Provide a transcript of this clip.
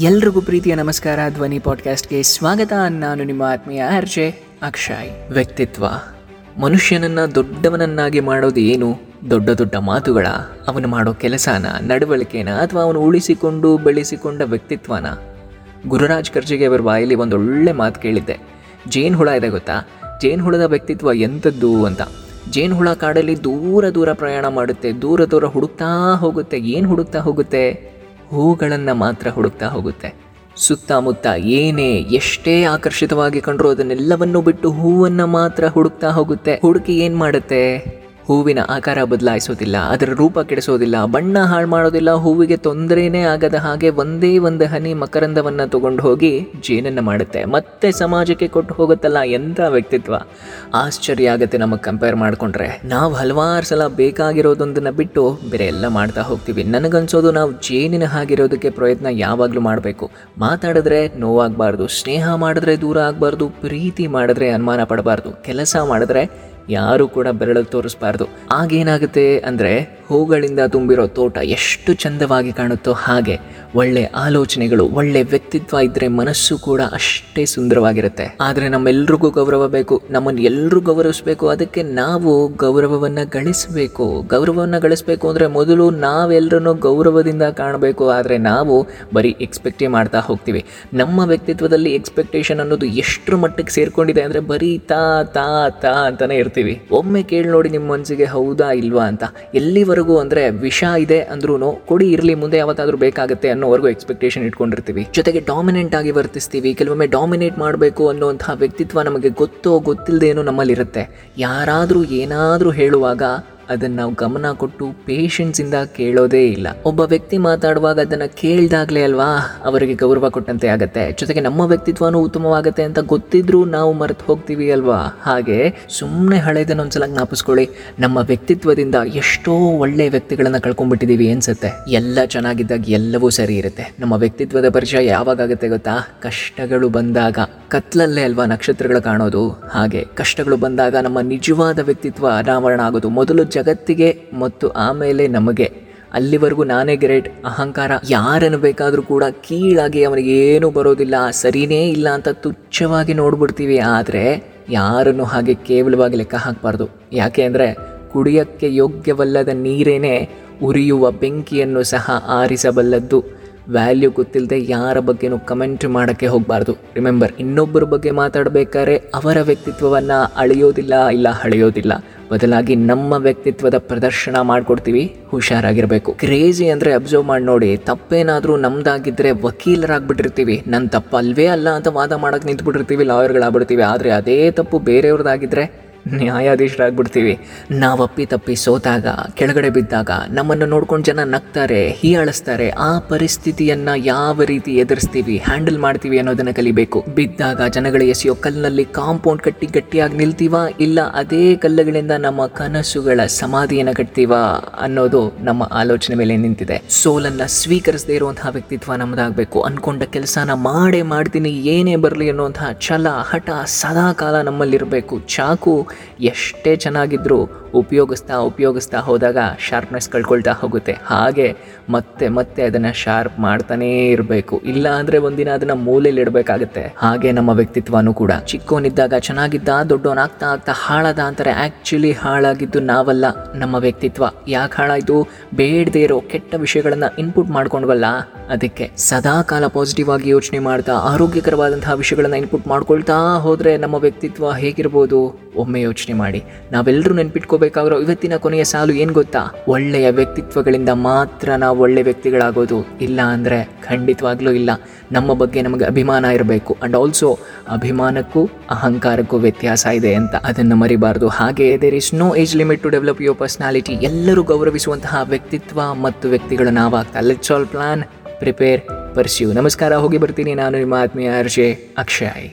ಎಲ್ರಿಗೂ ಪ್ರೀತಿಯ ನಮಸ್ಕಾರ. ಧ್ವನಿ ಪಾಡ್ಕಾಸ್ಟ್ಗೆ ಸ್ವಾಗತ. ನಾನು ನಿಮ್ಮ ಆತ್ಮೀಯ ಅರ್ಜೆ ಅಕ್ಷಯ್. ವ್ಯಕ್ತಿತ್ವ. ಮನುಷ್ಯನನ್ನ ದೊಡ್ಡವನನ್ನಾಗಿ ಮಾಡೋದು ಏನು? ದೊಡ್ಡ ದೊಡ್ಡ ಮಾತುಗಳ. ಅವನು ಮಾಡೋ ಕೆಲಸನ, ನಡವಳಿಕೆನ ಅಥವಾ ಅವನು ಉಳಿಸಿಕೊಂಡು ಬೆಳೆಸಿಕೊಂಡ ವ್ಯಕ್ತಿತ್ವನ. ಗುರುರಾಜ್ ಕರ್ಜಿಗೆ ಅವರ ಬಾಯಲ್ಲಿ ಒಂದು ಒಳ್ಳೆ ಮಾತು ಕೇಳಿದ್ದೆ. ಜೇನು ಹುಳ ಇದೆ ಗೊತ್ತಾ? ಜೇನು ಹುಳದ ವ್ಯಕ್ತಿತ್ವ ಎಂಥದ್ದು ಅಂತ. ಜೇನು ಹುಳ ಕಾಡಲ್ಲಿ ದೂರ ದೂರ ಪ್ರಯಾಣ ಮಾಡುತ್ತೆ. ದೂರ ದೂರ ಹುಡುಕ್ತಾ ಹೋಗುತ್ತೆ. ಏನು ಹುಡುಕ್ತಾ ಹೋಗುತ್ತೆ? ಹೂಗಳನ್ನು ಮಾತ್ರ ಹುಡುಕ್ತಾ ಹೋಗುತ್ತೆ. ಸುತ್ತಮುತ್ತ ಏನೇ ಎಷ್ಟೇ ಆಕರ್ಷಿತವಾಗಿ ಕಂಡ್ರೂ ಅದನ್ನೆಲ್ಲವನ್ನು ಬಿಟ್ಟು ಹೂವನ್ನು ಮಾತ್ರ ಹುಡುಕ್ತಾ ಹೋಗುತ್ತೆ. ಹುಡುಕಿ ಏನು ಮಾಡುತ್ತೆ? ಹೂವಿನ ಆಕಾರ ಬದಲಾಯಿಸೋದಿಲ್ಲ, ಅದರ ರೂಪ ಕೆಡಿಸೋದಿಲ್ಲ, ಬಣ್ಣ ಹಾಳು ಮಾಡೋದಿಲ್ಲ, ಹೂವಿಗೆ ತೊಂದರೆನೇ ಆಗದ ಹಾಗೆ ಒಂದೇ ಒಂದು ಹನಿ ಮಕರಂದವನ್ನು ತಗೊಂಡು ಹೋಗಿ ಜೇನನ್ನು ಮಾಡುತ್ತೆ. ಮತ್ತೆ ಸಮಾಜಕ್ಕೆ ಕೊಟ್ಟು ಹೋಗುತ್ತಲ್ಲ ಎಂಥ ವ್ಯಕ್ತಿತ್ವ? ಆಶ್ಚರ್ಯ ಆಗುತ್ತೆ ನಮಗೆ ಕಂಪೇರ್ ಮಾಡಿಕೊಂಡ್ರೆ. ನಾವು ಹಲವಾರು ಸಲ ಬೇಕಾಗಿರೋದೊಂದನ್ನು ಬಿಟ್ಟು ಬೇರೆ ಎಲ್ಲ ಮಾಡ್ತಾ ಹೋಗ್ತೀವಿ. ನನಗನ್ಸೋದು ನಾವು ಜೇನಿನ ಹಾಗಿರೋದಕ್ಕೆ ಪ್ರಯತ್ನ ಯಾವಾಗಲೂ ಮಾಡಬೇಕು. ಮಾತಾಡಿದ್ರೆ ನೋವಾಗಬಾರ್ದು, ಸ್ನೇಹ ಮಾಡಿದ್ರೆ ದೂರ ಆಗಬಾರ್ದು, ಪ್ರೀತಿ ಮಾಡಿದ್ರೆ ಅನುಮಾನ ಪಡಬಾರ್ದು, ಕೆಲಸ ಮಾಡಿದ್ರೆ ಯಾರು ಕೂಡ ಬೆರಳು ತೋರಿಸ್ಬಾರ್ದು. ಆಗೇನಾಗುತ್ತೆ ಅಂದರೆ ಹೂಗಳಿಂದ ತುಂಬಿರೋ ತೋಟ ಎಷ್ಟು ಚಂದವಾಗಿ ಕಾಣುತ್ತೋ ಹಾಗೆ ಒಳ್ಳೆ ಆಲೋಚನೆಗಳು, ಒಳ್ಳೆ ವ್ಯಕ್ತಿತ್ವ ಇದ್ದರೆ ಮನಸ್ಸು ಕೂಡ ಅಷ್ಟೇ ಸುಂದರವಾಗಿರುತ್ತೆ. ಆದರೆ ನಮ್ಮೆಲ್ರಿಗೂ ಗೌರವ ಬೇಕು, ನಮ್ಮನ್ನು ಎಲ್ಲರೂ ಗೌರವಿಸಬೇಕು, ಅದಕ್ಕೆ ನಾವು ಗೌರವವನ್ನು ಗಳಿಸಬೇಕು. ಗೌರವವನ್ನು ಗಳಿಸಬೇಕು ಅಂದರೆ ಮೊದಲು ನಾವೆಲ್ಲರನ್ನು ಗೌರವದಿಂದ ಕಾಣಬೇಕು, ಆದರೆ ನಾವು ಬರೀ ಎಕ್ಸ್ಪೆಕ್ಟೇ ಮಾಡ್ತಾ ಹೋಗ್ತೀವಿ. ನಮ್ಮ ವ್ಯಕ್ತಿತ್ವದಲ್ಲಿ ಎಕ್ಸ್ಪೆಕ್ಟೇಷನ್ ಅನ್ನೋದು ಎಷ್ಟು ಮಟ್ಟಿಗೆ ಸೇರ್ಕೊಂಡಿದೆ ಅಂದರೆ ಬರೀ ತಾ ತಾ ತಾ ಅಂತಾನೆ ಇರ್ತೀವಿ. ಒಮ್ಮೆ ಕೇಳಿ ನೋಡಿ ನಿಮ್ಮ ಮನಸ್ಸಿಗೆ ಹೌದಾ, ಇಲ್ವಾ ಅಂತ. ಎಲ್ಲಿವರೆಗೂ ಅಂದರೆ ವಿಷ ಇದೆ ಅಂದ್ರೂ ಕೊಡಿ, ಇರಲಿ, ಮುಂದೆ ಯಾವತ್ತಾದ್ರೂ ಬೇಕಾಗುತ್ತೆ ಅನ್ನೋವರೆಗೂ ಎಕ್ಸ್ಪೆಕ್ಟೇಷನ್ ಇಟ್ಕೊಂಡಿರ್ತೀವಿ. ಜೊತೆಗೆ ಡಾಮಿನೆಂಟ್ ಆಗಿ ವರ್ತಿಸ್ತೀವಿ. ಕೆಲವೊಮ್ಮೆ ಡಾಮಿನೇಟ್ ಮಾಡಬೇಕು ಅನ್ನುವಂತಹ ವ್ಯಕ್ತಿತ್ವ ನಮಗೆ ಗೊತ್ತೋ ಗೊತ್ತಿಲ್ಲದೇನೋ ನಮ್ಮಲ್ಲಿರುತ್ತೆ. ಯಾರಾದರೂ ಏನಾದರೂ ಹೇಳುವಾಗ ಅದನ್ನು ನಾವು ಗಮನ ಕೊಟ್ಟು ಪೇಷನ್ಸಿಂದ ಕೇಳೋದೇ ಇಲ್ಲ. ಒಬ್ಬ ವ್ಯಕ್ತಿ ಮಾತಾಡುವಾಗ ಅದನ್ನು ಕೇಳಿದಾಗಲೇ ಅಲ್ವಾ? ಅವರಿಗೆ ಗೌರವ ಕೊಟ್ಟಂತೆ ಆಗುತ್ತೆ. ಜೊತೆಗೆ ನಮ್ಮ ವ್ಯಕ್ತಿತ್ವನೂ ಉತ್ತಮವಾಗುತ್ತೆ ಅಂತ ಗೊತ್ತಿದ್ರೂ ನಾವು ಮರೆತು ಹೋಗ್ತೀವಿ ಅಲ್ವಾ? ಹಾಗೆ ಸುಮ್ಮನೆ ಹಳೆದನ್ನ ಒಂದ್ಸಲ ಜ್ಞಾಪಿಸ್ಕೊಳ್ಳಿ. ನಮ್ಮ ವ್ಯಕ್ತಿತ್ವದಿಂದ ಎಷ್ಟೋ ಒಳ್ಳೆ ವ್ಯಕ್ತಿಗಳನ್ನು ಕಳ್ಕೊಂಡ್ಬಿಟ್ಟಿದ್ದೀವಿ ಅನ್ಸುತ್ತೆ. ಎಲ್ಲ ಚೆನ್ನಾಗಿದ್ದಾಗ ಎಲ್ಲವೂ ಸರಿ ಇರುತ್ತೆ. ನಮ್ಮ ವ್ಯಕ್ತಿತ್ವದ ಪರಿಚಯ ಯಾವಾಗ ಆಗುತ್ತೆ ಗೊತ್ತಾ? ಕಷ್ಟಗಳು ಬಂದಾಗ. ಕತ್ಲಲ್ಲೇ ಅಲ್ವಾ ನಕ್ಷತ್ರಗಳು ಕಾಣೋದು? ಹಾಗೆ ಕಷ್ಟಗಳು ಬಂದಾಗ ನಮ್ಮ ನಿಜವಾದ ವ್ಯಕ್ತಿತ್ವ ಅನಾವರಣ ಆಗೋದು ಮೊದಲು ಜಗತ್ತಿಗೆ ಮತ್ತು ಆಮೇಲೆ ನಮಗೆ. ಅಲ್ಲಿವರೆಗೂ ನಾನೇ ಗ್ರೇಟ್. ಅಹಂಕಾರ ಯಾರನ್ನು ಬೇಕಾದರೂ ಕೂಡ ಕೀಳಾಗಿ ಅವನಿಗೆ ಏನೂ ಬರೋದಿಲ್ಲ. ಸರಿನೇ ಇಲ್ಲ ಅಂತ ತುಚ್ಛವಾಗಿ ನೋಡ್ಬಿಡ್ತೀವಿ. ಆದರೆ ಯಾರನ್ನು ಹಾಗೆ ಕೇವಲವಾಗಿ ಲೆಕ್ಕ ಹಾಕಬಾರ್ದು. ಯಾಕೆ ಅಂದರೆ ಕುಡಿಯೋಕ್ಕೆ ಯೋಗ್ಯವಲ್ಲದ ನೀರೇನೇ ಉರಿಯುವ ಬೆಂಕಿಯನ್ನು ಸಹ ಆರಿಸಬಲ್ಲದ್ದು. ವ್ಯಾಲ್ಯೂ ಗೊತ್ತಿಲ್ಲದೆ ಯಾರ ಬಗ್ಗೆನೂ ಕಮೆಂಟ್ ಮಾಡೋಕ್ಕೆ ಹೋಗಬಾರ್ದು. ರಿಮೆಂಬರ್ ಇನ್ನೊಬ್ಬರ ಬಗ್ಗೆ ಮಾತಾಡಬೇಕಾದ್ರೆ ಅವರ ವ್ಯಕ್ತಿತ್ವವನ್ನು ಅಳೆಯೋದಿಲ್ಲ, ಇಲ್ಲ ಹಳೆಯೋದಿಲ್ಲ ಬದಲಾಗಿ ನಮ್ಮ ವ್ಯಕ್ತಿತ್ವದ ಪ್ರದರ್ಶನ ಮಾಡಿಕೊಡ್ತೀವಿ, ಹುಷಾರಾಗಿರಬೇಕು. ಕ್ರೇಜಿ ಅಂದರೆ ಅಬ್ಸರ್ವ್ ಮಾಡಿ ನೋಡಿ, ತಪ್ಪೇನಾದರೂ ನಮ್ದಾಗಿದ್ದರೆ ವಕೀಲರಾಗ್ಬಿಟ್ಟಿರ್ತೀವಿ. ನನ್ನ ತಪ್ಪು ಅಲ್ವೇ ಅಲ್ಲ ಅಂತ ವಾದ ಮಾಡೋಕ್ಕೆ ನಿಂತ್ಬಿಟ್ಟಿರ್ತೀವಿ ಲಾಯರ್ಗಳಾಗ್ಬಿಡ್ತೀವಿ ಆದರೆ ಅದೇ ತಪ್ಪು ಬೇರೆಯವ್ರದ್ದಾಗಿದ್ದರೆ ನ್ಯಾಯಾಧೀಶರಾಗ್ಬಿಡ್ತೀವಿ ನಾವು ಅಪ್ಪಿ ತಪ್ಪಿ ಸೋತಾಗ, ಕೆಳಗಡೆ ಬಿದ್ದಾಗ ನಮ್ಮನ್ನು ನೋಡ್ಕೊಂಡು ಜನ ನಗ್ತಾರೆ, ಹೀಯಾಳಿಸ್ತಾರೆ. ಆ ಪರಿಸ್ಥಿತಿಯನ್ನು ಯಾವ ರೀತಿ ಎದುರಿಸ್ತೀವಿ, ಹ್ಯಾಂಡಲ್ ಮಾಡ್ತೀವಿ ಅನ್ನೋದನ್ನು ಕಲಿಬೇಕು. ಬಿದ್ದಾಗ ಜನಗಳು ಎಸೆಯೋ ಕಲ್ಲಿನಲ್ಲಿ ಕಾಂಪೌಂಡ್ ಕಟ್ಟಿ ಗಟ್ಟಿಯಾಗಿ ನಿಲ್ತೀವಾ, ಇಲ್ಲ ಅದೇ ಕಲ್ಲುಗಳಿಂದ ನಮ್ಮ ಕನಸುಗಳ ಸಮಾಧಿಯನ್ನು ಕಟ್ತೀವ ಅನ್ನೋದು ನಮ್ಮ ಆಲೋಚನೆ ಮೇಲೆ ನಿಂತಿದೆ. ಸೋಲನ್ನ ಸ್ವೀಕರಿಸದೇ ಇರುವಂತಹ ವ್ಯಕ್ತಿತ್ವ ನಮ್ಮದಾಗಬೇಕು ಅನ್ಕೊಂಡ ಕೆಲಸನ ಮಾಡೇ ಮಾಡ್ತೀನಿ, ಏನೇ ಬರಲಿ ಅನ್ನುವಂತಹ ಛಲ, ಹಠ ಸದಾ ಕಾಲ ನಮ್ಮಲ್ಲಿರಬೇಕು. ಚಾಕು ಎಷ್ಟೇ ಚೆನ್ನಾಗಿದ್ದರೂ ಉಪಯೋಗಿಸ್ತಾ ಉಪಯೋಗಿಸ್ತಾ ಹೋದಾಗ ಶಾರ್ಪ್ನೆಸ್ ಕಳ್ಕೊಳ್ತಾ ಹೋಗುತ್ತೆ. ಹಾಗೆ ಮತ್ತೆ ಮತ್ತೆ ಅದನ್ನು ಶಾರ್ಪ್ ಮಾಡ್ತಾನೇ ಇರಬೇಕು. ಇಲ್ಲ ಅಂದರೆ ಒಂದಿನ ಅದನ್ನು ಮೂಲೆಯಲ್ಲಿ ಇಡಬೇಕಾಗುತ್ತೆ. ಹಾಗೆ ನಮ್ಮ ವ್ಯಕ್ತಿತ್ವನೂ ಕೂಡ. ಚಿಕ್ಕವನಿದ್ದಾಗ ಚೆನ್ನಾಗಿದ್ದ ದೊಡ್ಡವನಾಗ್ತಾ ಆಗ್ತಾ ಹಾಳಾದ ಅಂತಾರೆ. ಆ್ಯಕ್ಚುಲಿ ಹಾಳಾಗಿದ್ದು ನಾವಲ್ಲ, ನಮ್ಮ ವ್ಯಕ್ತಿತ್ವ. ಯಾಕೆ ಹಾಳಾಯಿತು? ಬೇಡದೇ ಇರೋ ಕೆಟ್ಟ ವಿಷಯಗಳನ್ನು ಇನ್ಪುಟ್ ಮಾಡ್ಕೊಂಡ್ವಲ್ಲ, ಅದಕ್ಕೆ. ಸದಾ ಕಾಲ ಪಾಸಿಟಿವ್ ಆಗಿ ಯೋಚನೆ ಮಾಡ್ತಾ, ಆರೋಗ್ಯಕರವಾದಂತಹ ವಿಷಯಗಳನ್ನು ಇನ್ಪುಟ್ ಮಾಡ್ಕೊಳ್ತಾ ಹೋದರೆ ನಮ್ಮ ವ್ಯಕ್ತಿತ್ವ ಹೇಗಿರ್ಬೋದು? ಒಮ್ಮೆ ಯೋಚನೆ ಮಾಡಿ. ನಾವೆಲ್ಲರೂ ನೆನ್ಪಿಟ್ಕೋಬೇಕಾಗಿರೋ ಇವತ್ತಿನ ಕೊನೆಯ ಸಾಲು ಏನು ಗೊತ್ತಾ? ಒಳ್ಳೆಯ ವ್ಯಕ್ತಿತ್ವಗಳಿಂದ ಮಾತ್ರ ನಾವು ಒಳ್ಳೆ ವ್ಯಕ್ತಿಗಳಾಗೋದು ಇಲ್ಲ ಅಂದರೆ ಖಂಡಿತವಾಗ್ಲೂ ಇಲ್ಲ. ನಮ್ಮ ಬಗ್ಗೆ ನಮಗೆ ಅಭಿಮಾನ ಇರಬೇಕು. ಆ್ಯಂಡ್ ಆಲ್ಸೋ ಅಭಿಮಾನಕ್ಕೂ ಅಹಂಕಾರಕ್ಕೂ ವ್ಯತ್ಯಾಸ ಇದೆ ಅಂತ ಅದನ್ನು ಮರಿಬಾರ್ದು. ಹಾಗೆ there is no age limit to develop your personality ಎಲ್ಲರೂ ಗೌರವಿಸುವಂತಹ ವ್ಯಕ್ತಿತ್ವ ಮತ್ತು ವ್ಯಕ್ತಿಗಳು ನಾವಾಗ್ತಾ. Let's all plan prepare pursue ನಮಸ್ಕಾರ, ಹೋಗಿ ಬರ್ತೀನಿ ನಾನು ನಿಮ್ಮ ಆತ್ಮೀಯ ಅರ್ಜೆ ಅಕ್ಷಯ್.